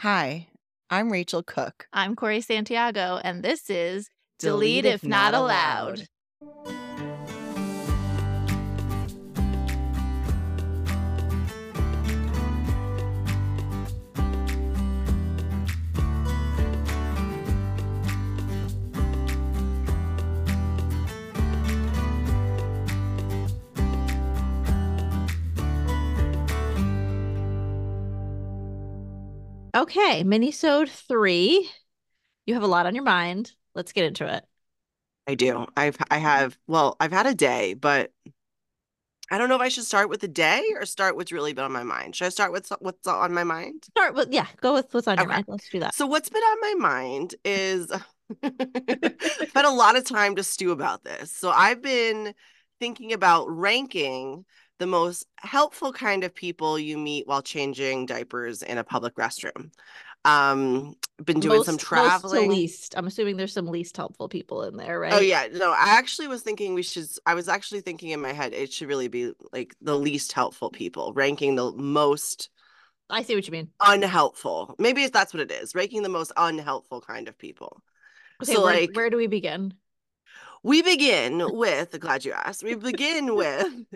Hi, I'm Rachel Cook. I'm Cori Santiago, and this is Delete, If Not Allowed. Okay, minisode three. You have a lot on your mind. Let's get into it. I do. I've I have well, I've had a day, but I don't know if I should start with the day or start what's really been on my mind. Should I start with what's on my mind? Start with yeah, go with what's on your mind. Let's do that. So what's been on my mind is I've a lot of time to stew about this. So I've been thinking about ranking the most helpful kind of people you meet while changing diapers in a public restroom. Um, been doing most, some traveling. least. I'm assuming there's some least helpful people in there, oh, right? Oh yeah. No, I actually was thinking we should I was actually thinking in my head it should really be like the least helpful people, ranking the most I see what you mean. Unhelpful. Maybe that's what it is. Ranking the most unhelpful kind of people. Okay, so where, like where do we begin? We begin with, glad you asked, we begin with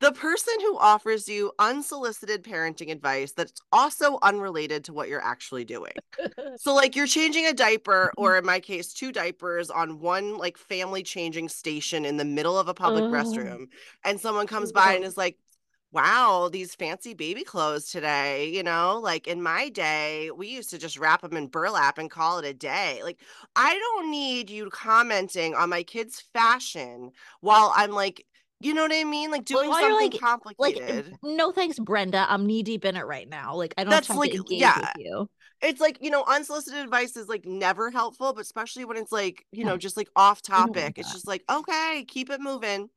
the person who offers you unsolicited parenting advice that's also unrelated to what you're actually doing. so, like, you're changing a diaper, mm-hmm. or in my case, two diapers on one like family changing station in the middle of a public oh. restroom, and someone comes by and is like, wow, these fancy baby clothes today, you know, like in my day, we used to just wrap them in burlap and call it a day. Like, I don't need you commenting on my kids' fashion while I'm like, you know what I mean? Like doing well, something like, complicated. Like, no thanks, Brenda. I'm knee deep in it right now. Like, I don't That's like, yeah. you. It's like, you know, unsolicited advice is like never helpful, but especially when it's like, you know, just like off topic. It's just like, okay, keep it moving.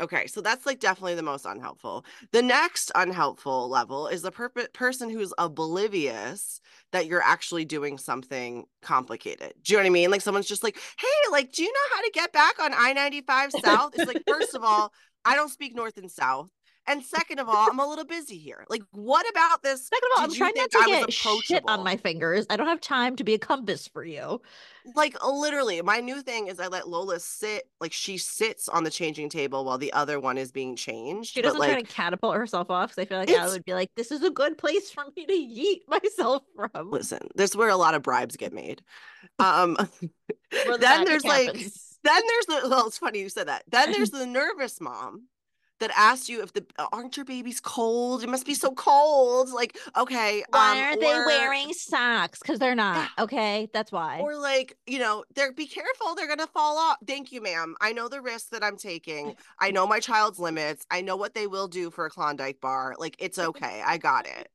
Okay, so that's like definitely the most unhelpful. The next unhelpful level is the per- person who's oblivious that you're actually doing something complicated. Do you know what I mean? Like someone's just like, "Hey, like do you know how to get back on I-95 South?" It's like, first of all, I don't speak north and south. And second of all, I'm a little busy here. Like, what about this? Second of all, I'm trying not to get shit on my fingers. I don't have time to be a compass for you. Like, literally, my new thing is I let Lola sit, like, she sits on the changing table while the other one is being changed. She doesn't but, try to catapult herself off because I feel like I would be like, this is a good place for me to yeet myself from. Listen, this is where a lot of bribes get made. Um, then there's like, then there's the, well, it's funny you said that. Then there's the nervous mom that asked you if the uh, aren't your babies cold? It must be so cold. Like, okay, why um, aren't or, they wearing socks? Because they're not. Okay, that's why. Or like, you know, they're be careful, they're gonna fall off. Thank you, ma'am. I know the risk that I'm taking. I know my child's limits. I know what they will do for a Klondike bar. Like, it's okay. I got it.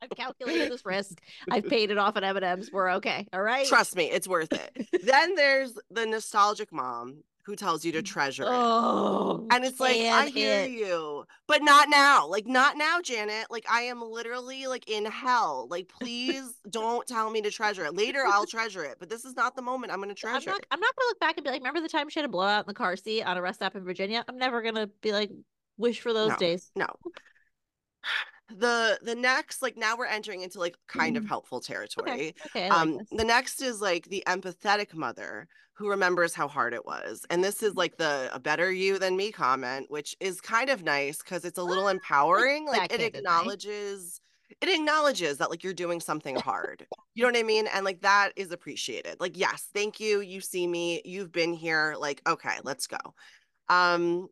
I've calculated this risk. I've paid it off at M&M's. We're okay. All right. Trust me, it's worth it. then there's the nostalgic mom who tells you to mm. treasure oh, it. And it's like, I hear it. you, but not now. Like, not now, Janet. Like, I am literally like in hell. Like, please don't tell me to treasure it. Later, I'll treasure it, but this is not the moment I'm going to treasure I'm not, I'm not going to look back and be like, remember the time she had a blowout in the car seat on a rest stop in Virginia? I'm never going to be like, wish for those no, days. No the the next like now we're entering into like kind of mm-hmm. helpful territory. Okay. Okay, um the next is like the empathetic mother who remembers how hard it was and this is like the a better you than me comment which is kind of nice because it's a little empowering like it acknowledges it acknowledges that like you're doing something hard. You know what i mean? And like that is appreciated. Like yes thank you. You see me. You've been here. Like okay let's go. Um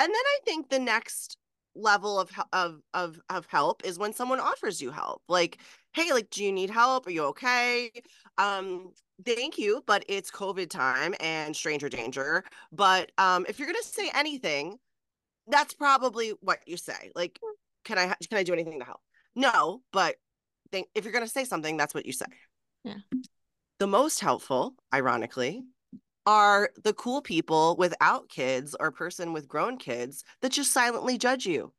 and then i think the next level of of of of help is when someone offers you help like hey like do you need help? Are you okay? Um thank you but it's covid time and stranger danger but um if you're going to say anything that's probably what you say like can i can i do anything to help? No but think if you're going to say something that's what you say. Yeah. The most helpful ironically are the cool people without kids or person with grown kids that just silently judge you.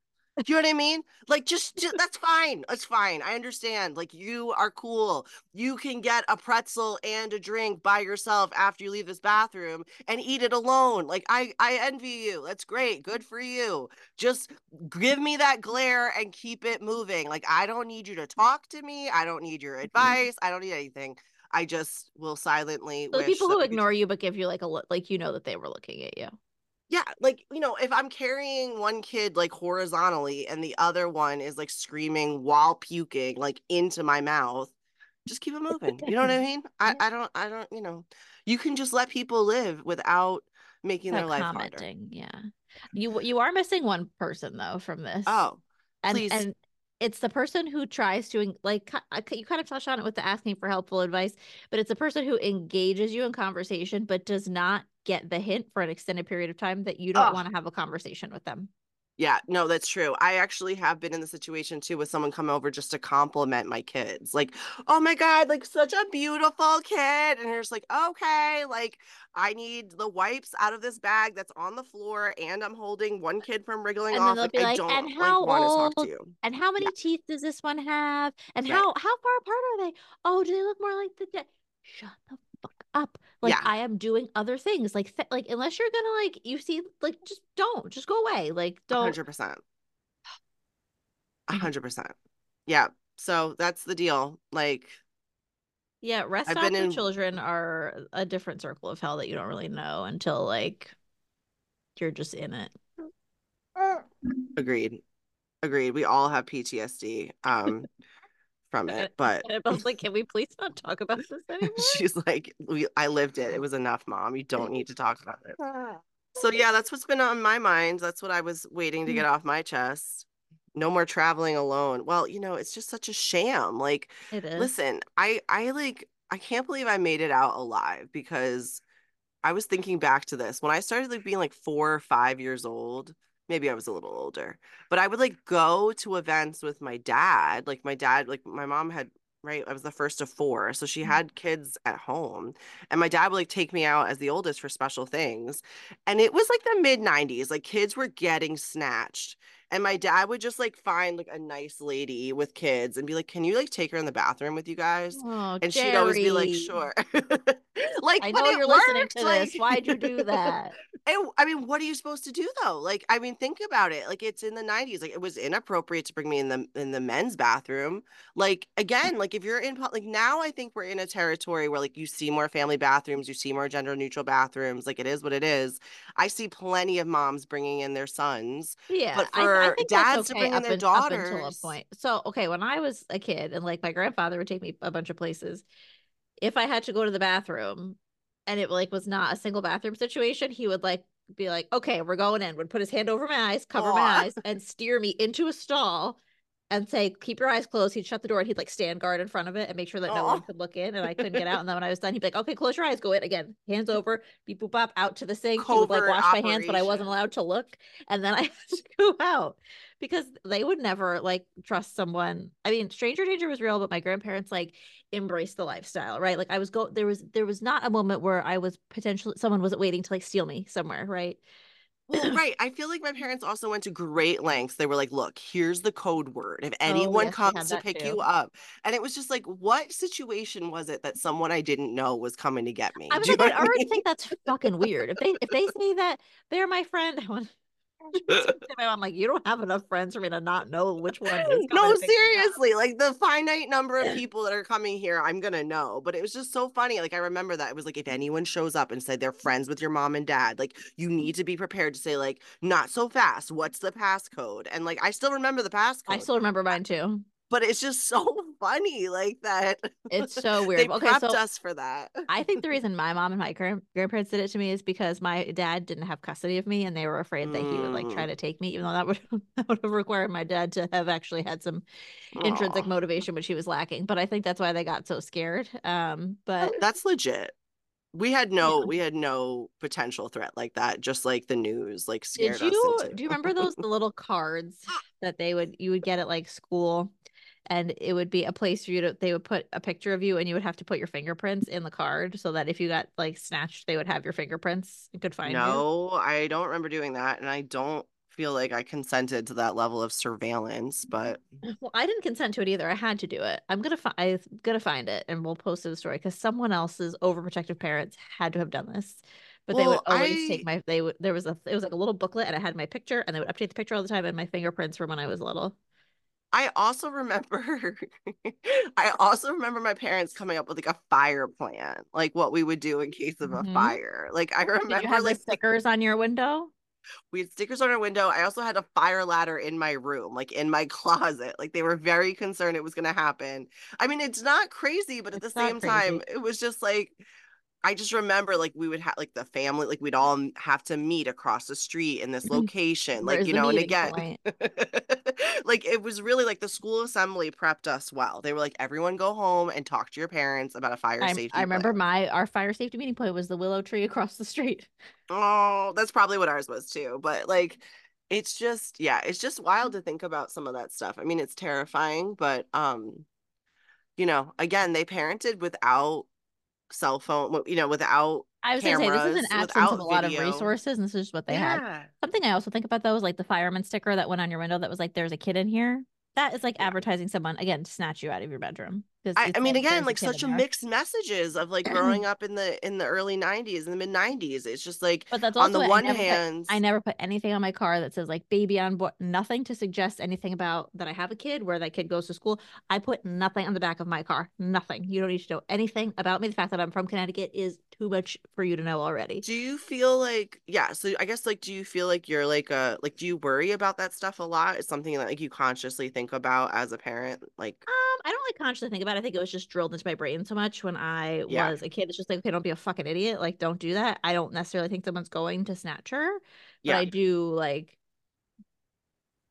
Do you know what I mean? Like, just, just that's fine. That's fine. I understand. Like, you are cool. You can get a pretzel and a drink by yourself after you leave this bathroom and eat it alone. Like, I, I envy you. That's great. Good for you. Just give me that glare and keep it moving. Like, I don't need you to talk to me. I don't need your Mm-hmm. advice. I don't need anything. I just will silently. So people who ignore you but give you like a look, like you know that they were looking at you. Yeah like you know if i'm carrying one kid like horizontally and the other one is like screaming while puking like into my mouth just keep it moving you know what i mean i, I don't i don't you know you can just let people live without making their life harder yeah. You you are missing one person though from this. oh and please. and it's the person who tries to like ki- I c- you kind of touched on it with the asking for helpful advice but it's the person who engages you in conversation but does not get the hint for an extended period of time that you don't Ugh. want to have a conversation with them Yeah, no, that's true. I actually have been in the situation too with someone come over just to compliment my kids. Like, oh my God, like such a beautiful kid. And you're just like, okay, like I need the wipes out of this bag that's on the floor, and I'm holding one kid from wriggling And then off. they'll Like, be I don't "And like how want to talk old?" to you. and how many teeth does this one have and Right. how how far apart are they oh do they look more like the dead shut the up like Yeah. i am doing other things like th- like unless you're gonna like you see like just don't just go away like don't hundred percent. Mhm. hundred percent. Yeah. So that's the deal. Like, Yeah, rest been in- children are a different circle of hell that you don't really know until like you're just in it. agreed. Agreed. We all have PTSD um from it, but And I was like, can we please not talk about this anymore? she's like, we, I lived it. It was enough, mom. You don't need to talk about it. Ah. So yeah, that's what's been on my mind. That's what I was waiting to mm-hmm. get off my chest. No more traveling alone. Well, you know, it's just such a sham. Like, It is. listen, I I like I can't believe I made it out alive because I was thinking back to this when I started like being like four or five years old. Maybe I was a little older, but I would like go to events with my dad. Like my dad, like my mom had right. I was the first of four, so she Mm. had kids at home, and my dad would like take me out as the oldest for special things. And it was like the mid '90s. Like kids were getting snatched, and my dad would just like find like a nice lady with kids and be like, "Can you like take her in the bathroom with you guys?" Oh, and she'd always be like, "Sure." like, I know you're listening to like- this. Why'd you do that? it- I mean, what are you supposed to do though? Like, I mean, think about it. Like, it's in the '90s. Like, it was inappropriate to bring me in the in the men's bathroom. Like, again, like if you're in like now, I think we're in a territory where like you see more family bathrooms, you see more gender neutral bathrooms. Like, it is what it is. I see plenty of moms bringing in their sons. Yeah, But I- I, for think dads that's to bring in up their un- up until a daughters- point. So, okay, when I was a kid and like my grandfather would take me a bunch of places, if I had to go to the bathroom and it like was not a single bathroom situation, he would like be like, "Okay, we're going in." Would put his hand over my eyes, cover my eyes, and steer me into a stall. And say, keep your eyes closed. He'd shut the door and he'd like stand guard in front of it and make sure that no one could look in and I couldn't get out. And then when I was done, he'd be like, okay, close your eyes, go in again. Hands over, beep boop bop, out to the sink. He would like Covert wash my hands, but I wasn't allowed to look. And then I had to go out because they would never like trust someone. I mean, stranger danger was real, but my grandparents like embraced the lifestyle, right? Like I was go there was there was not a moment where I was potentially someone wasn't waiting to like steal me somewhere, right? Well, right. I feel like my parents also went to great lengths. They were like, look, here's the code word. If oh, anyone Oh, yes, comes to pick too. you up. And it was just like, what situation was it that someone I didn't know was coming to get me? I was Do like, I already mean? think that's fucking weird. If they if they say that they're my friend, I want I'm like, you don't have enough friends for me to not know which one is. No, coming to pick me up." seriously, like the finite number of people that are coming here, I'm gonna know. But it was just so funny. Like I remember that it was like if anyone shows up and said they're friends with your mom and dad, like you need to be prepared to say like not so fast. What's the passcode? And like I still remember the passcode. I still remember mine too. But it's just so funny, like that. It's so they weird. Okay, prepped so us for that. I think the reason my mom and my grand- grandparents did it to me is because my dad didn't have custody of me, and they were afraid that he would like try Mm. to take me, even though that would that would have required my dad to have actually had some intrinsic Aw. motivation, which he was lacking. But I think that's why they got so scared. Um, but That's legit. We had no, Yeah. we had no potential threat like that. Just like the news, like scared Did you us. Into... do you remember those the little cards that they would you would get at like school and it would be a place for you to they would put a picture of you and you would have to put your fingerprints in the card so that if you got like snatched they would have your fingerprints and could find you. No, I don't remember doing that, and I don't feel like I consented to that level of surveillance, but well, I didn't consent to it either. I had to do it. I'm gonna find I'm gonna find it and we'll post the story because someone else's overprotective parents had to have done this. But well, they would always I... take my they would there was a it was like a little booklet and it had my picture and they would update the picture all the time and my fingerprints from when I was little. I also remember I also remember my parents coming up with like a fire plan, like what we would do in case of mm-hmm. a fire. Like I remember Did you have like stickers on your window. We had stickers on our window. I also had a fire ladder in my room, like in my closet. Like they were very concerned it was gonna happen. I mean, it's not crazy, but at the same crazy. time, it was just like I just remember like we would have like the family, like we'd all have to meet across the street in this mm-hmm. location, like you know, and again, like it was really like the school assembly prepped us well. They were like, everyone go home and talk to your parents about a fire I, safety. I remember my our fire safety meeting point was the willow tree across the street. Oh, that's probably what ours was too. But like, it's just yeah, it's just wild to think about some of that stuff. I mean, it's terrifying, but um, you know, again, they parented without cell phone, you know, without I was cameras, gonna say this is an absence of a lot video. of resources, and this is what they yeah. had. Something I also think about though is like the fireman sticker that went on your window that was like, "There's a kid in here." That is like yeah. advertising someone again to snatch you out of your bedroom. I, I mean, again, like such a mixed messages of like growing up in the in the early '90s and the mid '90s. It's just like, but that's on the one I hand, put, I never put anything on my car that says like baby on board. Nothing to suggest anything about that I have a kid, where that kid goes to school. I put nothing on the back of my car. Nothing. You don't need to know anything about me. The fact that I'm from Connecticut is too much for you to know already. Do you feel like yeah? So I guess like, do you feel like you're like a like, do you worry about that stuff a lot? It's something that like you consciously think about as a parent, like. Um, I don't like consciously think about it. I think it was just drilled into my brain so much when I yeah. was a kid. It's just like, okay, don't be a fucking idiot. Like, don't do that. I don't necessarily think someone's going to snatch her, but yeah. I do like.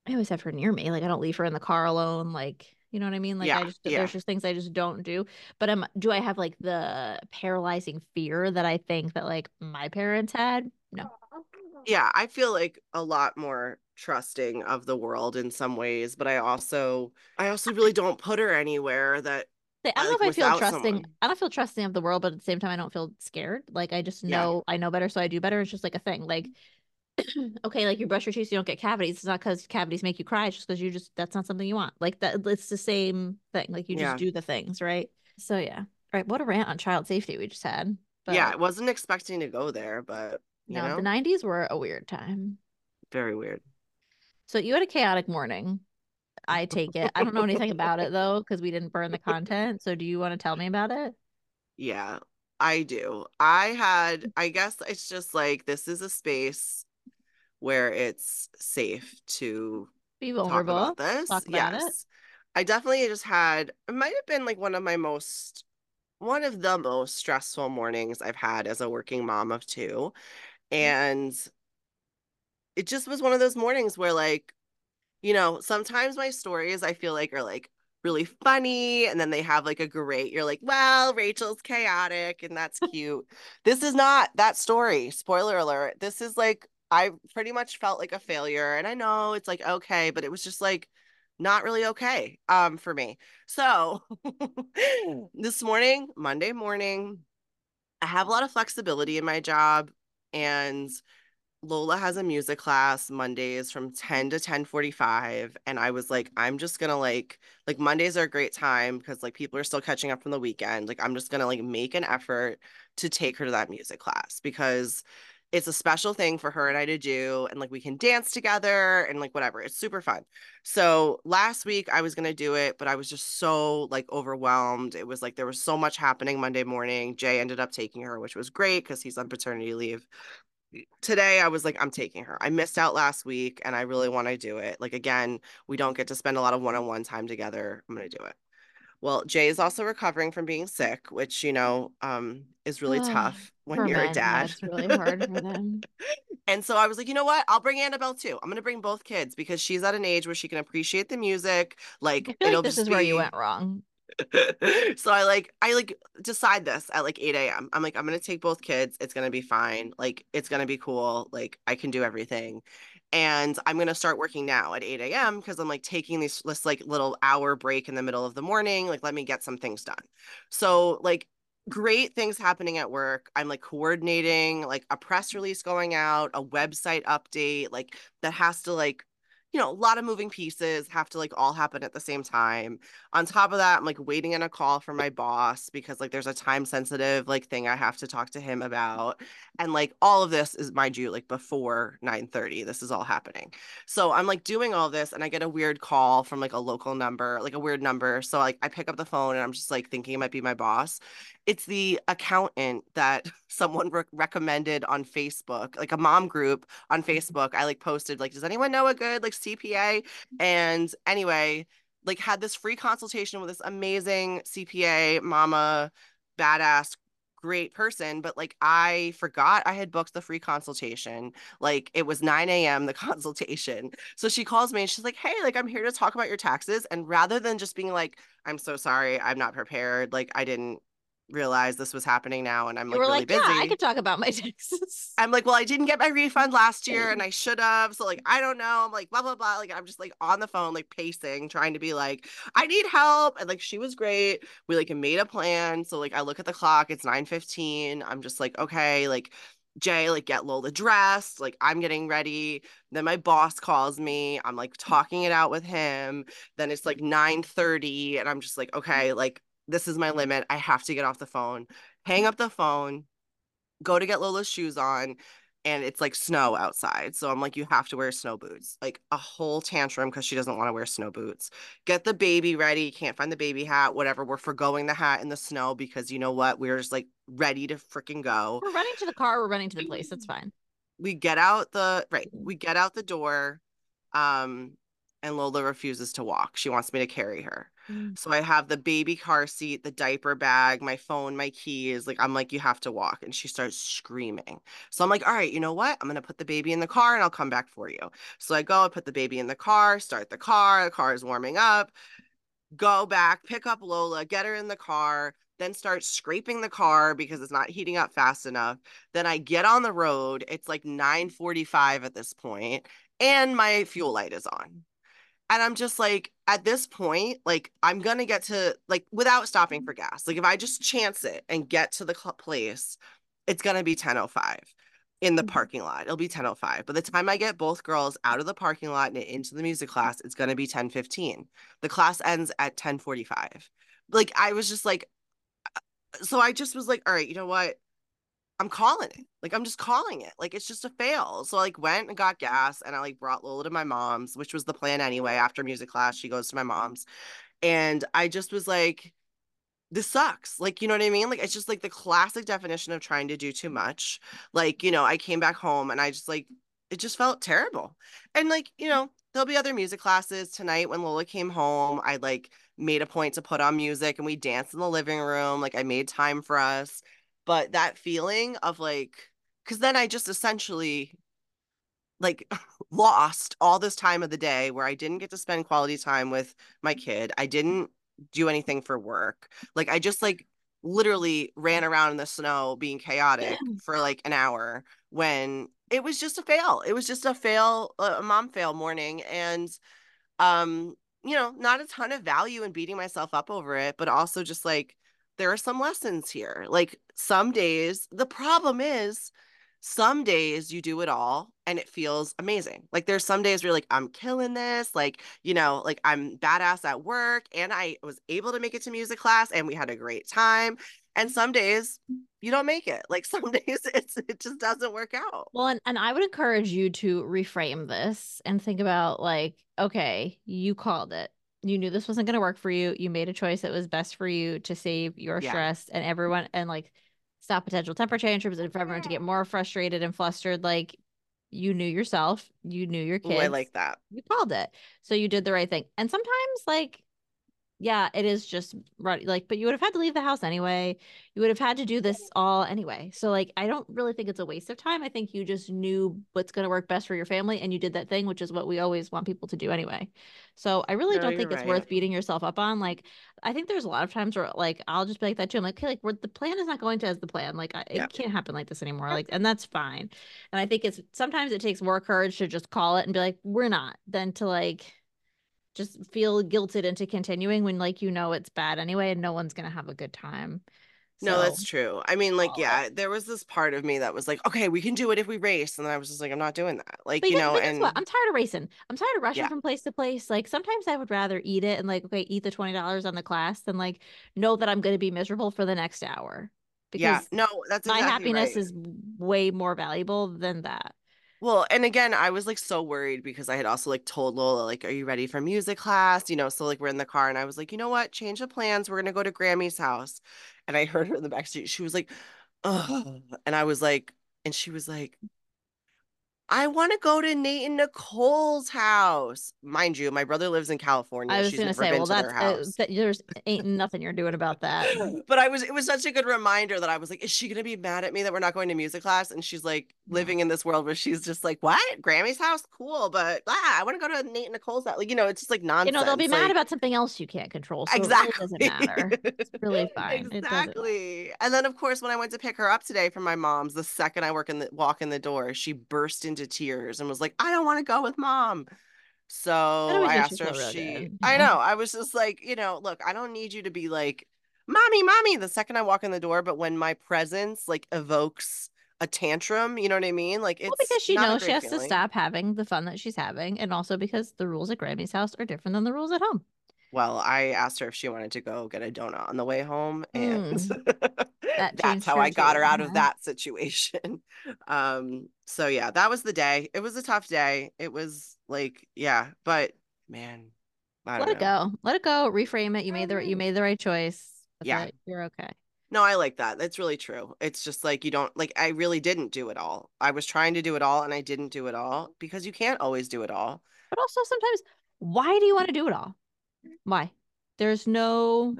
I always have her near me. Like, I don't leave her in the car alone. Like, you know what I mean? Like, yeah. I just there's just things I just don't do. But um, do I have like the paralyzing fear that I think that like my parents had? No. Oh. Yeah, I feel like a lot more trusting of the world in some ways, but I also I also really don't put her anywhere that I don't know if I feel trusting. Someone. I don't feel trusting of the world, but at the same time, I don't feel scared. Like I just know yeah. I know better, so I do better. It's just like a thing. Like, okay, like you brush your teeth, you don't get cavities. It's not because cavities make you cry. It's just because you just that's not something you want. Like that, it's the same thing. Like you just yeah. do the things, right? So yeah. All right. What a rant on child safety we just had. But, yeah, I wasn't expecting to go there, but no, know? the '90s were a weird time. Very weird. So you had a chaotic morning. I take it. I don't know anything about it though, because we didn't burn the content. So do you want to tell me about it? Yeah, I do. I had, mm. I guess it's just like this is a space where it's safe to be vulnerable. Talk about this. Talk about yes. It. I definitely just had it might have been like one of my most one of the most stressful mornings I've had as a working mom of two. Mm. And it just was one of those mornings where like you know sometimes my stories i feel like are like really funny and then they have like a great you're like well rachel's chaotic and that's cute. This is not that story spoiler alert. This is like i pretty much felt like a failure and i know it's like okay but it was just like not really okay um for me. So this morning monday morning i have a lot of flexibility in my job and Lola has a music class Mondays from 10 to 10:45 and I was like I'm just to like like Mondays are a great time because like people are still catching up from the weekend. Like I'm just to like make an effort to take her to that music class because it's a special thing for her and I to do and like we can dance together and like whatever. It's super fun. So last week I was going to do it but I was just so like overwhelmed. It was like there was so much happening Monday morning. Jay ended up taking her which was great cuz he's on paternity leave today I was like, I'm taking her. I missed out last week and I really want to do it. Like, again, we don't get to spend a lot of one on one time together. I'm going to do it. Well, Jay is also recovering from being sick, which, you know, um, is really tough when you're men, a dad. It's really hard for them. and so I was like, you know what? I'll bring Annabelle too. I'm going to bring both kids because she's at an age where she can appreciate the music. Like, it'll like this is be... where you went wrong. so I like I like decide this at like 8 a.m. I'm like, I'm gonna take both kids. It's gonna be fine. Like it's gonna be cool. Like I can do everything. And I'm gonna start working now at 8 a.m. because I'm like taking this this like little hour break in the middle of the morning. Like, let me get some things done. So like great things happening at work. I'm like coordinating like a press release going out, a website update, like that has to like you know, a lot of moving pieces have to like all happen at the same time. On top of that, I'm like waiting in a call from my boss because like there's a time sensitive like thing I have to talk to him about. And like all of this is mind you like before 9:30. This is all happening. So I'm like doing all this and I get a weird call from like a local number, like a weird number. So like I pick up the phone and I'm just like thinking it might be my boss. It's the accountant that someone re- recommended on Facebook, like a mom group on mm-hmm. Facebook. I like posted like does anyone know a good like CPA. Mm-hmm. And anyway, like had this free consultation with this amazing CPA mama, badass, great person, but like I forgot I had booked the free consultation. Like it was 9 a.m. the consultation. So she calls me and she's like, Hey, like I'm here to talk about your taxes. And rather than just being like, I'm so sorry, I'm not prepared, like I didn't realize this was happening now and I'm like really like, busy. Yeah, I could talk about my taxes. I'm like, well, I didn't get my refund last year and I should have. So like I don't know. I'm like blah blah blah. Like I'm just like on the phone, like pacing, trying to be like, I need help. And like she was great. We like made a plan. So like I look at the clock, it's 9 15. I'm just like, okay, like Jay, like get Lola dressed, like I'm getting ready. Then my boss calls me. I'm like talking it out with him. Then it's like 9 30, and I'm just like, okay, like this is my limit. I have to get off the phone. Hang up the phone, go to get Lola's shoes on, and it's like snow outside. So I'm like, you have to wear snow boots. Like a whole tantrum because she doesn't want to wear snow boots. Get the baby ready. Can't find the baby hat, whatever. We're forgoing the hat in the snow because you know what? We're just like ready to freaking go. We're running to the car. We're running to the place. That's fine. We get out the right. We get out the door. Um, and Lola refuses to walk. She wants me to carry her. Mm. So I have the baby car seat, the diaper bag, my phone, my keys. Like, I'm like, you have to walk. And she starts screaming. So I'm like, all right, you know what? I'm going to put the baby in the car and I'll come back for you. So I go, I put the baby in the car, start the car. The car is warming up. Go back, pick up Lola, get her in the car, then start scraping the car because it's not heating up fast enough. Then I get on the road. It's like 9:45 at this point, and my fuel light is on. And I'm just like, at this point, like, I'm to get to, like, without stopping for gas. Like, if I just chance it and get to the place, it's to be 10.05 in the mm-hmm. parking lot. It'll be 10.05. By the time I get both girls out of the parking lot and into the music class, it's to be 10.15. The class ends at 10.45. Like, I was just like, uh, so I just was like, all right, you know what? I'm calling it. Like I'm just calling it. Like it's just a fail. So I like went and got gas and I like brought Lola to my mom's, which was the plan anyway. After music class, she goes to my mom's. And I just was like, this sucks. Like, you know what I mean? Like it's just like the classic definition of trying to do too much. Like, you know, I came back home and I just like it just felt terrible. And like, you know, there'll be other music classes tonight when Lola came home. I like made a point to put on music and we danced in the living room. Like I made time for us but that feeling of like because then i just essentially like lost all this time of the day where i didn't get to spend quality time with my kid. I didn't do anything for work. Like i just like literally ran around in the snow being chaotic for like an hour when it was just a fail. It was just a fail a mom fail morning and um you know not a ton of value in beating myself up over it but also just like there are some lessons here. Like some days, the problem is some days you do it all and it feels amazing. Like there's some days where you're like, I'm killing this. Like, you know, like I'm badass at work and I was able to make it to music class and we had a great time. And some days you don't make it. Like some days it's it just doesn't work out. Well, and, and I would encourage you to reframe this and think about like, okay, you called it you knew this wasn't going to work for you. You made a choice that was best for you to save your yeah. stress and everyone and like stop potential temper tantrums and for everyone to get more frustrated and flustered. Like you knew yourself, you knew your kids. Ooh, I like that. You called it. So you did the right thing. And sometimes like yeah, it is just right. Like, but you would have had to leave the house anyway. You would have had to do this all anyway. So, like, I don't really think it's a waste of time. I think you just knew what's going to work best for your family and you did that thing, which is what we always want people to do anyway. So, I really no, don't think it's worth beating yourself up on. Like, I think there's a lot of times where, like, I'll just be like that too. I'm like, okay, like, the plan is not going to as the plan. Like, I, yeah. it can't happen like this anymore. Like, and that's fine. And I think it's sometimes it takes more courage to just call it and be like, we're not, than to like, just feel guilted into continuing when like you know it's bad anyway and no one's gonna have a good time No, that's true. I mean, like, yeah, there was this part of me that was like, okay, we can do it if we race. And then I was just like, I'm not doing that. Like, you know, and what? I'm tired of racing. I'm tired of rushing yeah. from place to place. Like, sometimes I would rather eat it and, like, okay, eat the $20 on the class than, like, know that I'm to be miserable for the next hour. Because yeah, no, that's exactly my happiness right. is way more valuable than that. Well, and again, I was like so worried because I had also like told Lola, like, are you ready for music class? You know, so like we're in the car and I was like, you know what? Change the plans. We're gonna go to Grammy's house. And I heard her in the backseat. She was like, oh, and I was like, and she was like, I want to go to Nate and Nicole's house. Mind you, my brother lives in California. I was going to say, well, that's uh, that, there's ain't nothing you're doing about that. but I was, it was such a good reminder that I was like, is she going to be mad at me that we're not going to music class? And she's like living in this world where she's just like, what? Grammy's house? Cool. But ah, I want to go to Nate and Nicole's house. Like, you know, it's just like nonsense. You know, they'll be like, mad about something else you can't control. So exactly. It doesn't matter. It's really fine. exactly. And then, of course, when I went to pick her up today from my mom's, the second I work in the walk in the door, she burst into tears and was was like, I don't want to go with mom. So I asked her if she, I know, I was just like, you know, look, I don't need you to be like, mommy, mommy, the second I walk in the door, but when my presence like evokes a tantrum, you know what I mean? Like it's well, because she knows she has feeling. to stop having the fun that she's having, and also because the rules at Grammy's house are different than the rules at home. Well, I asked her if she wanted to go get a donut on the way home, and mm. that that's how I got her out of that situation. Um, so yeah, that was the day. It was a tough day. It was like, yeah, but man, let know. it go. Let it go. Reframe it. You made the you made the right choice. That's yeah, it. you're okay. No, I like that. That's really true. It's just like you don't like I really didn't do it all. I was trying to do it all and I didn't do it all because you can't always do it all. But also sometimes why do you want to do it all? Why? There's no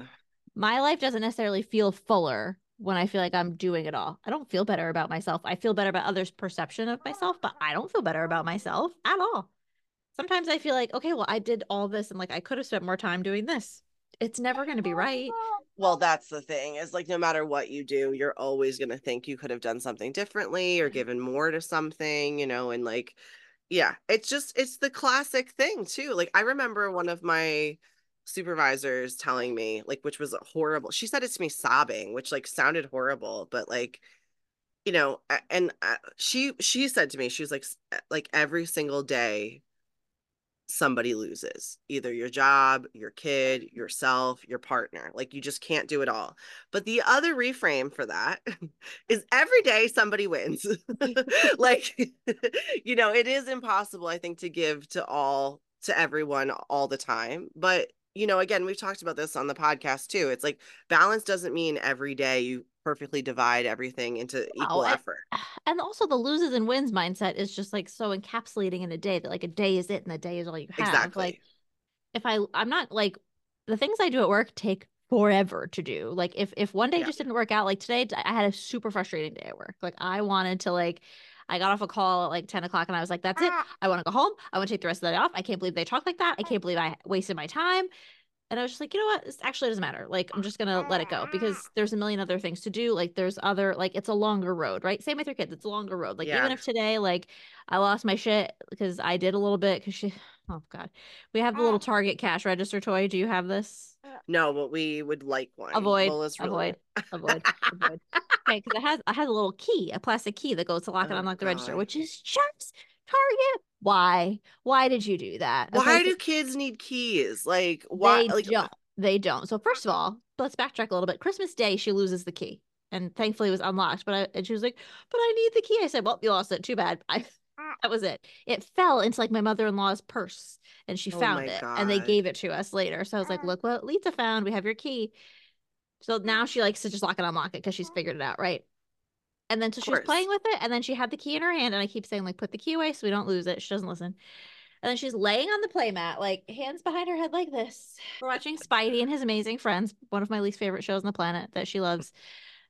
my life doesn't necessarily feel fuller when I feel like I'm doing it all. I don't feel better about myself. I feel better about others' perception of myself, but I don't feel better about myself at all. Sometimes I feel like, okay, well, I did all this and like I could have spent more time doing this. It's never going to be right. Well, that's the thing is like no matter what you do, you're always going to think you could have done something differently or given more to something, you know, and like, yeah, it's just, it's the classic thing too. Like, I remember one of my, supervisors telling me like which was horrible she said it to me sobbing which like sounded horrible but like you know and uh, she she said to me she was like like every single day somebody loses either your job your kid yourself your partner like you just can't do it all. But the other reframe for that is every day somebody wins. Like you know it is impossible i think to give to all to everyone all the time. But you know, again, we've talked about this on the podcast too. It's like balance doesn't mean every day you perfectly divide everything into equal and, effort. And also the loses and wins mindset is just like so encapsulating in a day that like a day is it and the day is all you have. Exactly. Like if I I'm not like the things I do at work take forever to do. Like if if one day yeah. just didn't work out, like today I had a super frustrating day at work. Like I wanted to like I got off a call at like 10 o'clock and I was like, that's it. Ah. I want to go home. I want to take the rest of the day off. I can't believe they talk like that. I can't believe I wasted my time. And I was just like, you know what? This actually doesn't matter. Like, I'm just gonna let it go because mm. there's a million other things to do. Like, there's other like it's a longer road, right? Same with your kids. It's a longer road. Like, yeah. even if today, like, I lost my shit because I did a little bit because she oh god. We have the little mm. Target cash register toy. Do you have this? Uh, no, but we would like one. Avoid, really... avoid, avoid, avoid. Okay, because it has it has a little key, a plastic key that goes to lock oh, and unlock the register, which is just Target. Why? Why did you do that? Okay, why do kids need keys? Like why? They like, don't. They don't. So first of all, let's backtrack a little bit. Christmas Day, she loses the key, and thankfully it was unlocked. But I, and she was like, "But I need the key." I said, "Well, you lost it. Too bad." I ah. that was it. It fell into like my mother in law's purse, and she oh found it, God. and they gave it to us later. So I was like, ah. "Look what Lisa found. We have your key." So now mm. she likes to just lock and unlock it because she's figured it out, right? And then so she was playing with it, and then she had the key in her hand, and I keep saying like, "Put the key away so we don't lose it." She doesn't listen. And then she's laying on the playmat, like hands behind her head, like this. We're watching Spidey and his amazing friends, one of my least favorite shows on the planet that she loves.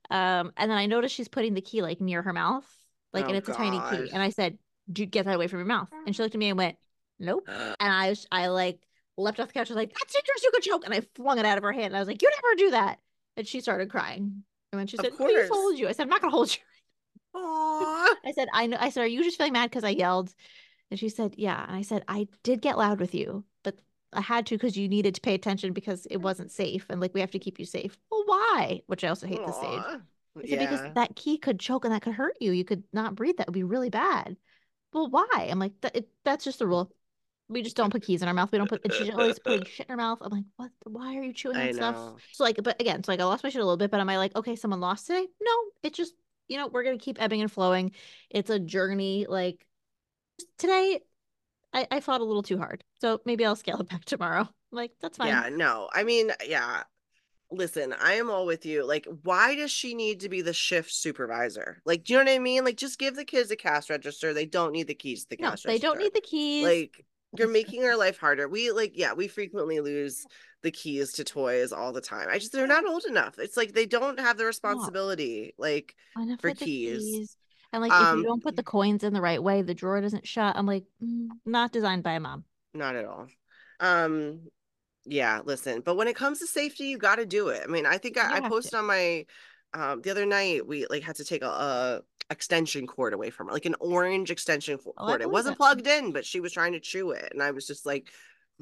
Um, and then I noticed she's putting the key like near her mouth, like, oh, and it's gosh. a tiny key. And I said, "Do get that away from your mouth." And she looked at me and went, "Nope." and I was, I like leapt off the couch. I was like, "That's dangerous! You could choke!" And I flung it out of her hand. And I was like, "You never do that!" And she started crying. And then she said, "Please hold you," I said, "I'm not gonna hold you." Aww. I said, "I know." I said, "Are you just feeling mad because I yelled?" And she said, Yeah. And I said, I did get loud with you, but I had to because you needed to pay attention because it wasn't safe and like we have to keep you safe. Well, why? Which I also hate the stage. Yeah. Because that key could choke and that could hurt you. You could not breathe. That would be really bad. Well, why? I'm like, that, it, that's just the rule. We just don't put keys in our mouth. We don't put. And she's always putting shit in her mouth. I'm like, what? Why are you chewing on stuff? So like, but again, so like I lost my shit a little bit. But am I like, okay, someone lost today? No, it just you know we're gonna keep ebbing and flowing. It's a journey. Like today, I, I fought a little too hard. So maybe I'll scale it back tomorrow. Like, that's fine. Yeah, no. I mean, yeah. Listen, I am all with you. Like, why does she need to be the shift supervisor? Like, do you know what I mean? Like, just give the kids a cash register. They don't need the keys to the no, cash they register. don't need the keys. Like, you're making our life harder. We like, yeah, we frequently lose the keys to toys all the time. I just they're not old enough. It's like they don't have the responsibility, like for keys. keys. And like, um, if you don't put the coins in the right way, the drawer doesn't shut. I'm like, mm, not designed by a mom. Not at all. Um, yeah, listen, but when it comes to safety, you got to do it. I mean, I think I, I posted to. on my um the other night we like had to take a, a extension cord away from her, like an orange extension cord. Oh, it wasn't plugged in, but she was trying to chew it, and I was just like,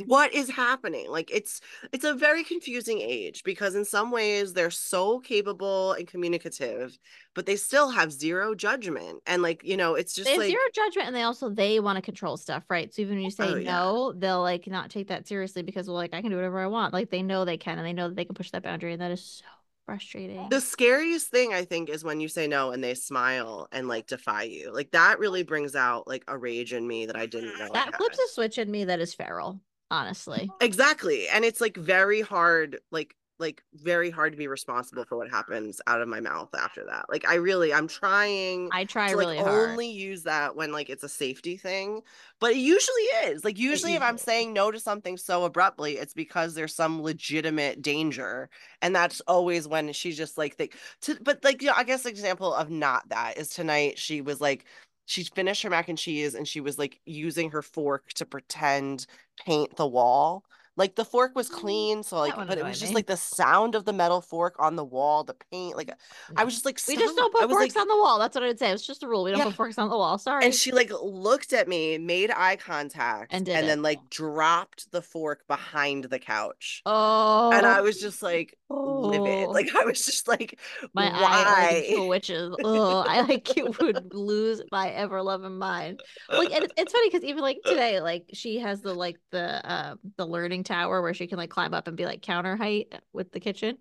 what is happening like it's it's a very confusing age because in some ways they're so capable and communicative but they still have zero judgment and like you know it's just like zero judgment and they also they want to control stuff right so even when you say oh, yeah. no they'll like not take that seriously because well like i can do whatever i want like they know they can and they know that they can push that boundary and that is so frustrating. The scariest thing I think is when you say no and they smile and like defy you. Like that really brings out like a rage in me that I didn't know. That flips a switch in me that is feral honestly. Exactly. And it's like very hard, like like very hard to be responsible for what happens out of my mouth after that. Like I really I'm trying I try to, really like, hard. only use that when like it's a safety thing. But it usually is. Like usually if I'm saying no to something so abruptly, it's because there's some legitimate danger. And that's always when she's just like think to but like you know, I guess example of not that is tonight she was like she finished her mac and cheese and she was like using her fork to pretend paint the wall like the fork was mm, clean, so like, but it was just like the sound of the metal fork on the wall, the paint. Like, I was just like, we just don't put forks like, on the wall. That's what I would say. It's just a rule. We don't yeah. put forks on the wall. Sorry. And she like looked at me, made eye contact, and, and then like dropped the fork behind the couch. Oh, and I was just like oh. livid. Like I was just like, my why? eye witches. Oh, I like it would lose my ever loving mind. Like, and it's funny because even like today, like she has the like the uh the learning tower where she can like climb up and be like counter height with the kitchen.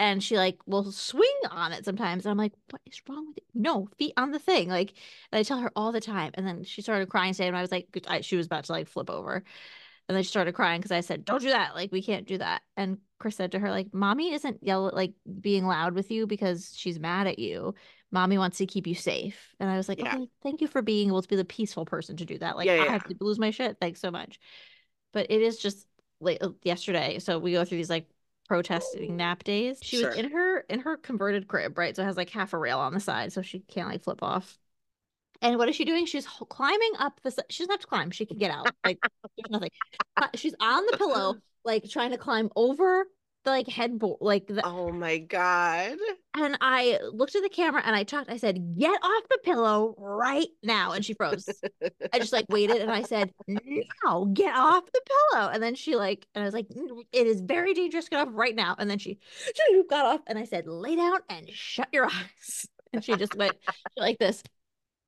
And she like will swing on it sometimes. And I'm like, what is wrong with it? No, feet on the thing. Like, and I tell her all the time. And then she started crying today. And I was like, I, she was about to like flip over. And then she started crying because I said, Don't do that. Like, we can't do that. And Chris said to her, like, mommy isn't yell like being loud with you because she's mad at you. Mommy wants to keep you safe. And I was like, yeah. okay, thank you for being able to be the peaceful person to do that. Like, yeah, yeah. I have to lose my shit. Thanks so much. But it is just late uh, yesterday. So we go through these like protesting nap days. She sure. was in her in her converted crib, right? So it has like half a rail on the side, so she can't like flip off. And what is she doing? She's climbing up the. She doesn't have to climb. She can get out. Like there's nothing. She's on the pillow, like trying to climb over the like headboard like the, oh my god. And i looked at the camera and i talked i said get off the pillow right now and she froze. I just like waited and i said now get off the pillow. And then she like and i was like it is very dangerous get off right now. And then she she got off and i said lay down and shut your eyes. And she just went like this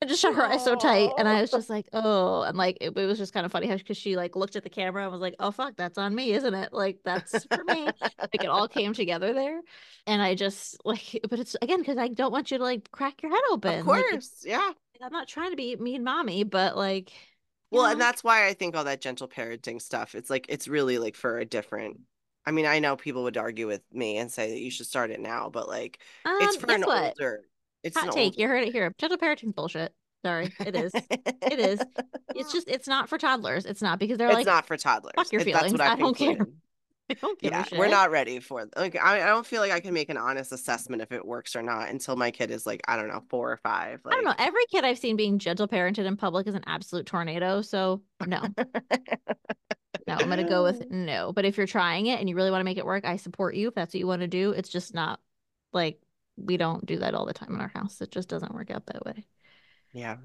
I just shut her eyes so tight, and I was just like, "Oh," and like it, it was just kind of funny because she like looked at the camera and was like, "Oh fuck, that's on me, isn't it? Like that's for me." like it all came together there, and I just like, but it's again because I don't want you to like crack your head open. Of course, like, yeah. I'm not trying to be mean, mommy, but like, well, know? and that's why I think all that gentle parenting stuff. It's like it's really like for a different I mean, I know people would argue with me and say that you should start it now, but like um, it's for an what? older it's hot take. Old... You heard it here. Gentle parenting bullshit. Sorry, it is. it is. It's just it's not for toddlers. It's not because they're it's like it's not for toddlers. Fuck your feelings. I don't care. I don't yeah, we're not ready for like I, I don't feel like I can make an honest assessment if it works or not until my kid is like I don't know four or five. Like... I don't know. Every kid I've seen being gentle parented in public is an absolute tornado. So no, no, I'm gonna go with no. But if you're trying it and you really want to make it work, I support you. If that's what you want to do, it's just not like we don't do that all the time in our house. It just doesn't work out that way. Yeah.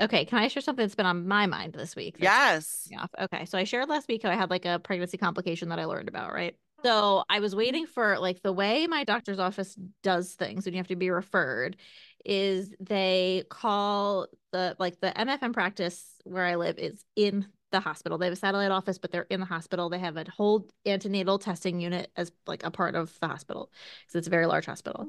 Okay, can I share something that's been on my mind this week? Yes. Okay, so I shared last week how I had like a pregnancy complication that I learned about, right? So I was waiting for like the way my doctor's office does things when you have to be referred is they call the like the MFM practice where I live is in the hospital. They have a satellite office, but they're in the hospital. They have a whole antenatal testing unit as like a part of the hospital because it's a very large hospital.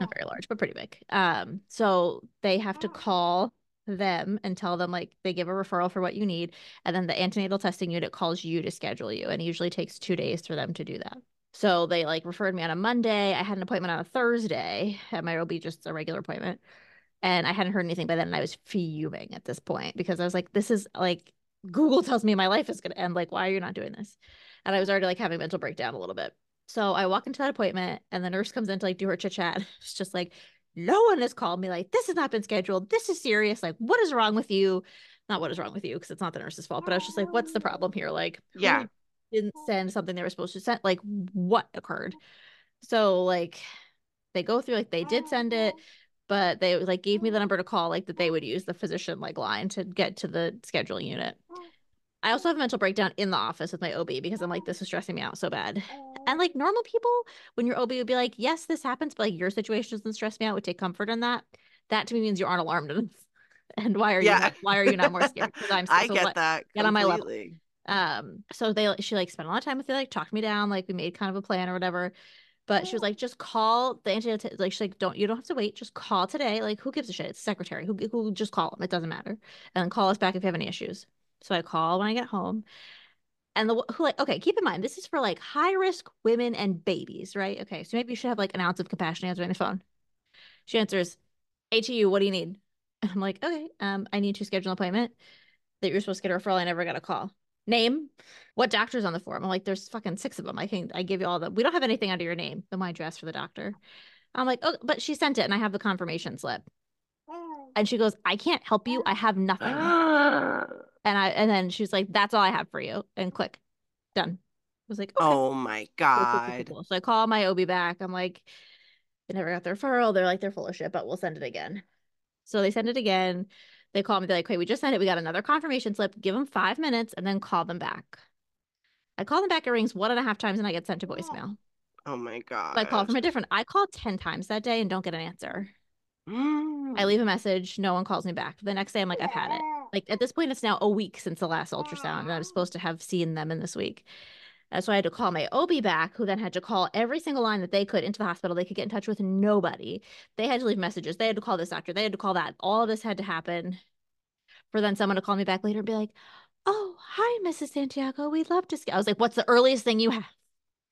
Not very large, but pretty big. Um, so they have to call them and tell them like they give a referral for what you need and then the antenatal testing unit calls you to schedule you and it usually takes two days for them to do that so they like referred me on a monday i had an appointment on a thursday it might be just a regular appointment and i hadn't heard anything by then and i was fuming at this point because i was like this is like google tells me my life is going to end like why are you not doing this? And i was already like having mental breakdown a little bit. So i walk into that appointment and the nurse comes in to like do her chit chat it's just like no one has called me. Like this has not been scheduled. This is serious. Like what is wrong with you? Not what is wrong with you because it's not the nurse's fault but i was just like what's the oh. problem here? Like yeah. didn't send something they were supposed to send like what occurred? So like they go through like they did send it but they like gave me the number to call like that they would use the physician like line to get to the scheduling unit I also have a mental breakdown in the office with my OB because I'm like, this is stressing me out so bad. And like normal people, when your OB would be like, yes, this happens, but like your situation doesn't stress me out, would take comfort in that. That to me means you aren't alarmed enough. and why are yeah. you why are you not more scared? Because I'm I so get that. Get on my level. Um, so they she like spent a lot of time with me, like talked me down, like we made kind of a plan or whatever. But she was like, just call the antenatal. Like she's like, don't you don't have to wait. Just call today. Like who gives a shit? It's secretary. Who who just call them. It doesn't matter. And then call us back if you have any issues. So I call when I get home. And the who like okay, keep in mind this is for like high risk women and babies, right? Okay, so maybe you should have like an ounce of compassion answering the phone. She answers, "ATU, what do you need?" And I'm like, "Okay, um, I need to schedule an appointment that you're supposed to get a referral. I never got a call. Name, what doctor's on the form?" I'm like, "There's fucking six of them. I can I give you all the. We don't have anything under your name. The my address for the doctor." I'm like, "Oh, but she sent it, and I have the confirmation slip." And she goes, "I can't help you. I have nothing." And I and then she's like, "That's all I have for you." And click, done. I was like, okay. "Oh my god!" Cool, so I call my OB back. I'm like, "They never got the referral." They're like, "They're full of shit," but we'll send it again. So they send it again. They call me. They're like, "Wait, we just sent it. We got another confirmation slip. Give them five minutes and then call them back." I call them back. It rings one and a half times, and I get sent to oh. voicemail. Oh my god! So I call from a different. I call ten times that day and don't get an answer. I mm. leave a message. No one calls me back. The next day, I'm like, I've had it. Like at this point, it's now a week since the last ultrasound, and I was supposed to have seen them in this week. Uh, so I had to call my OB back, who then had to call every single line that they could into the hospital. They could get in touch with nobody. They had to leave messages. They had to call this doctor. They had to call that. All of this had to happen for then someone to call me back later and be like, "Oh, hi, Mrs. Santiago. We'd love to." I was like, "What's the earliest thing you have?"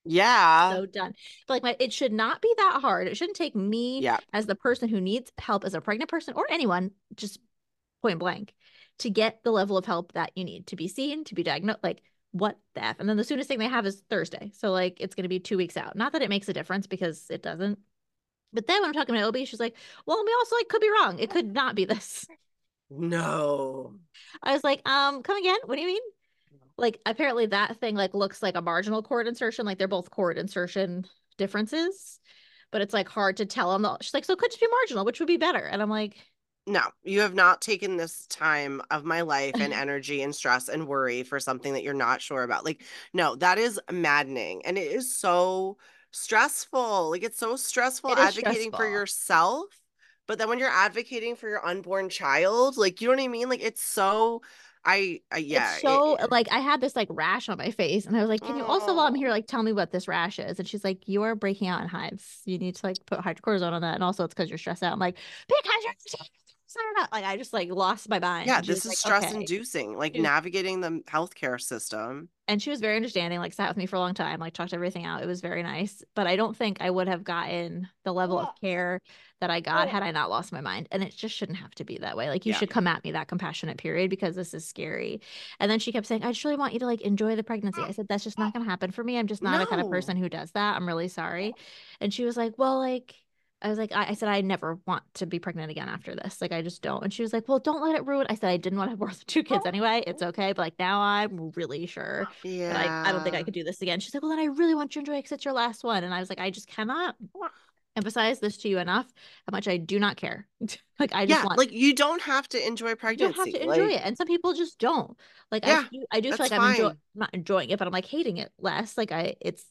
Yeah. So done. But like my it should not be that hard. It shouldn't take me yeah. as the person who needs help as a pregnant person or anyone, just point blank, to get the level of help that you need to be seen, to be diagnosed. Like what the F? And then the soonest thing they have is Thursday. So like it's gonna be two weeks out. Not that it makes a difference because it doesn't. But then when I'm talking to OB, she's like, well, we also like could be wrong. It could not be this. No. I was like, um, come again? What do you mean? like apparently that thing like looks like a marginal cord insertion like they're both cord insertion differences but it's like hard to tell them she's like so it could just be marginal which would be better and i'm like no you have not taken this time of my life and energy and stress and worry for something that you're not sure about like no that is maddening and it is so stressful like it's so stressful advocating stressful. for yourself but then when you're advocating for your unborn child like you know what i mean like it's so I, I yeah. It's so it, like I had this like rash on my face, and I was like, "Can you also while I'm oh. here like tell me what this rash is?" And she's like, "You are breaking out in hives. You need to like put hydrocortisone on that, and also it's because you're stressed out." I'm like, "Because you're like I just like lost my mind. Yeah, this is like, stress okay. inducing, like navigating the healthcare system. And she was very understanding, like sat with me for a long time, like talked everything out. It was very nice. But I don't think I would have gotten the level of care that I got had I not lost my mind. And it just shouldn't have to be that way. Like you yeah. should come at me that compassionate period because this is scary. And then she kept saying, I just really want you to like enjoy the pregnancy. I said, That's just not gonna happen for me. I'm just not no. the kind of person who does that. I'm really sorry. And she was like, Well, like I was like, I, I, said, I never want to be pregnant again after this. Like, I just don't. And she was like, Well, don't let it ruin. I said, I didn't want to have more than two kids oh. anyway. It's okay. But like, now I'm really sure. Yeah. Like, I don't think I could do this again. She's like, Well, then I really want you to enjoy it because it's your last one. And I was like, I just cannot. emphasize this to you enough how much I do not care. like I just yeah, want like you don't have to enjoy pregnancy. You don't have to enjoy like, it, and some people just don't. Like Yeah, I, do, I do feel like I'm enjoy- not enjoying it, but I'm like hating it less. Like I, it's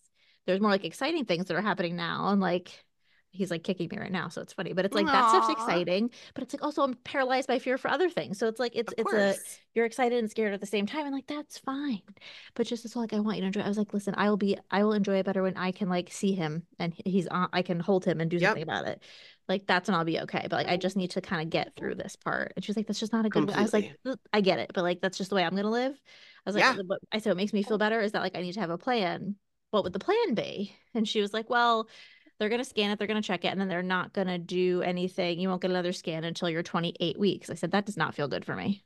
there's more like exciting things that are happening now, and like he's like kicking me right now, so it's funny. But it's like that stuff's exciting, but it's like also I'm paralyzed by fear for other things. So it's like it's it's a you're excited and scared at the same time and like that's fine but just as like i want you to enjoy i was like listen i will be i will enjoy it better when i can like see him and he's on i can hold him and do Yep. something about it like that's when i'll be okay but like i just need to kind of get through this part and she's like that's just not a good i was like i get it but like that's just the way i'm gonna live i was like Yeah. i said what makes me feel better is that like i need to have a plan what would the plan be and she was like well they're going to scan it they're going to check it and then they're not going to do anything you won't get another scan until you're 28 weeks i said that does not feel good for me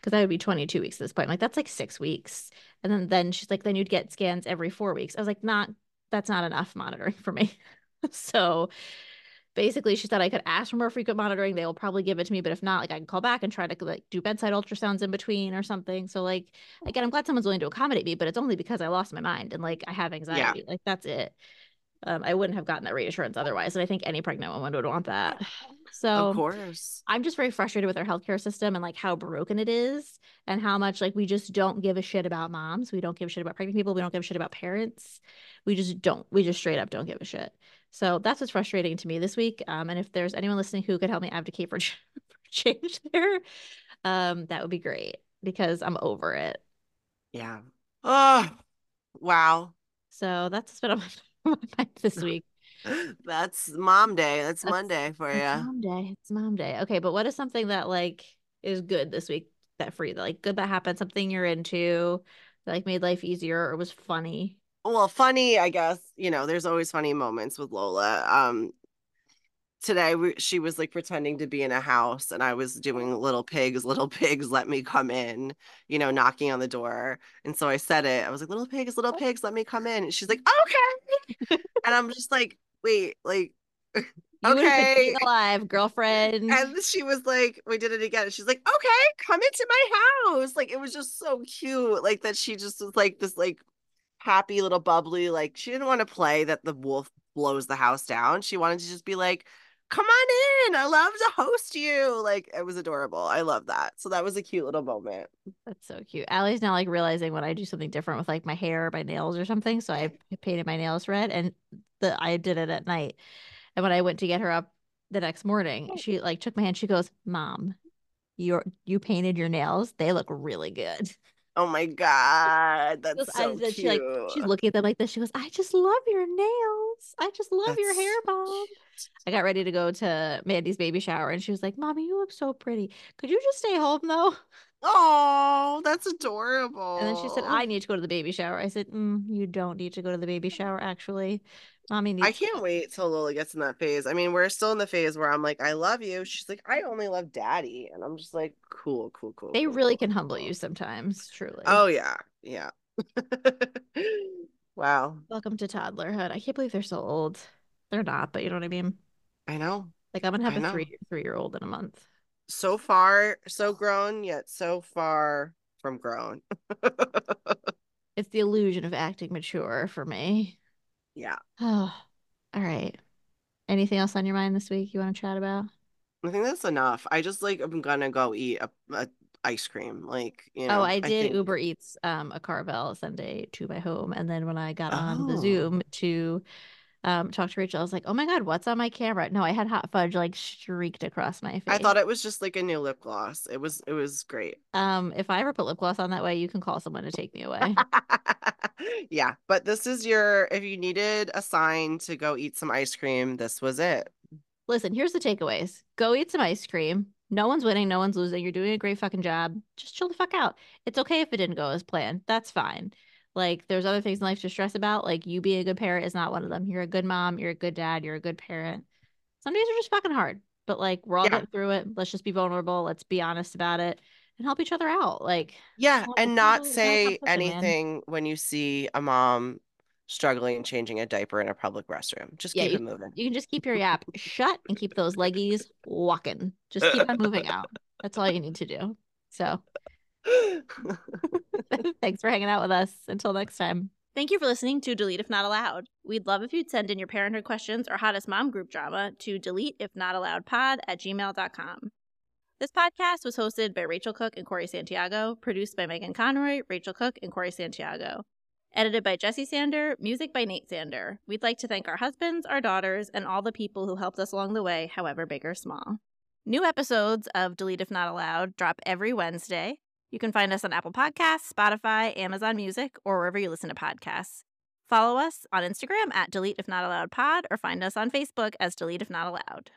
because I would be 22 weeks at this point. I'm like, that's like six weeks. And then then she's like, then you'd get scans every four weeks. I was like, not that's not enough monitoring for me. so basically she said I could ask for more frequent monitoring. They will probably give it to me, but if not, like I can call back and try to like do bedside ultrasounds in between or something. So like again, I'm glad someone's willing to accommodate me, but it's only because I lost my mind and like I have anxiety. Like that's it. Um, I wouldn't have gotten that reassurance otherwise. And I think any pregnant woman would want that. So of course. I'm just very frustrated with our healthcare system and like how broken it is and how much like we just don't give a shit about moms. We don't give a shit about pregnant people. We don't give a shit about parents. We just don't. We just straight up don't give a shit. So that's what's frustrating to me this week. Um, and if there's anyone listening who could help me advocate for, ch- for change there, um, that would be great because I'm over it. Yeah. Oh, wow. So that's what's been on my, my mind this week. That's mom day. That's, That's- Monday for you. mom day. It's mom day. Okay, but what is something that like is good this week that for you? That, like good that happened, something you're into, that like made life easier or was funny. Well, funny, I guess, you know, there's always funny moments with Lola. Um, today she was like pretending to be in a house and I was doing little pigs, little pigs, let me come in, you know, knocking on the door. And so I said it. I was like, little pigs, little oh. pigs, let me come in. And she's like, okay. and I'm just like, wait, like, You would have been okay. alive, girlfriend. And she was like, we did it again. And she's like, okay, come into my house. Like, it was just so cute. Like, that she just was like this, like, happy little bubbly. Like, she didn't want to play that the wolf blows the house down. She wanted to just be like, come on in. I love to host you. Like, it was adorable. I love that. So, that was a cute little moment. That's so cute. Allie's now like realizing when I do something different with like my hair or my nails or something. So I painted my nails red and the I did it at night. And when I went to get her up the next morning, oh. she like took my hand. She goes, Mom, you're you painted your nails. They look really good. Oh my God. That's I- so cute. she, like, She's looking at them like this. She goes, I just love your nails. I just love your hair, Bob. I got ready to go to Mandy's baby shower and she was like, Mommy, you look so pretty. Could you just stay home though? Oh, that's adorable. And then she said, I need to go to the baby shower. I said, mm, You don't need to go to the baby shower, actually. Mommy needs I can't wait till Lola gets in that phase. I mean, we're still in the phase where I'm like, I love you. She's like, I only love daddy. And I'm just like, cool, cool, cool. They cool, really cool, can humble cool. you sometimes, truly. Oh, yeah. Yeah. wow. Welcome to toddlerhood. I can't believe they're so old. They're not, but you know what I mean? I know. Like I'm gonna have I a know. three three year old in a month. So far, so grown, yet so far from grown. It's the illusion of acting mature for me. yeah. Oh, all right. Anything else on your mind this week you want to chat about? I think that's enough. I just like, I'm gonna go eat a, a ice cream. Like, you know, oh, I did think- Uber Eats um a Carvel sundae to my home, and then when I got on the Oh. Zoom to um talk to Rachel, I was like, "Oh my god, what's on my camera?" No, I had hot fudge like streaked across my face. I thought it was just like a new lip gloss. It was, it was great. Um, if I ever put lip gloss on that way, you can call someone to take me away. yeah, but this is your if you needed a sign to go eat some ice cream, this was it. Listen, here's the takeaways. Go eat some ice cream. No one's winning, no one's losing. You're doing a great fucking job. Just chill the fuck out. It's okay if it didn't go as planned. That's fine. Like there's other things in life to stress about. Like you being a good parent is not one of them. You're a good mom, you're a good dad, you're a good parent. Some days are just fucking hard. But like we're all Yeah. getting through it. Let's just be vulnerable. Let's be honest about it and help each other out. Like Yeah, and not not- it's not say competition, man. anything when you see a mom struggling and changing a diaper in a public restroom. Just Yeah, keep you- it moving. you can just keep your yap shut and keep those leggies walking. Just keep on moving out. That's all you need to do. So thanks for hanging out with us. Until next time. Thank you for listening to Delete If Not Allowed. We'd love if you'd send in your parenthood questions or hottest mom group drama to delete if not allowed pod at gmail.com. This podcast was hosted by Rachel Cook and Cori Santiago, produced by Megan Conroy, Rachel Cook, and Cori Santiago. Edited by Jesse Sander, music by Nate Sander. We'd like to thank our husbands, our daughters, and all the people who helped us along the way, however big or small. New episodes of Delete If Not Allowed drop every Wednesday. You can find us on Apple Podcasts, Spotify, Amazon Music, or wherever you listen to podcasts. Follow us on Instagram at Delete If Not Allowed Pod or find us on Facebook as Delete If Not Allowed.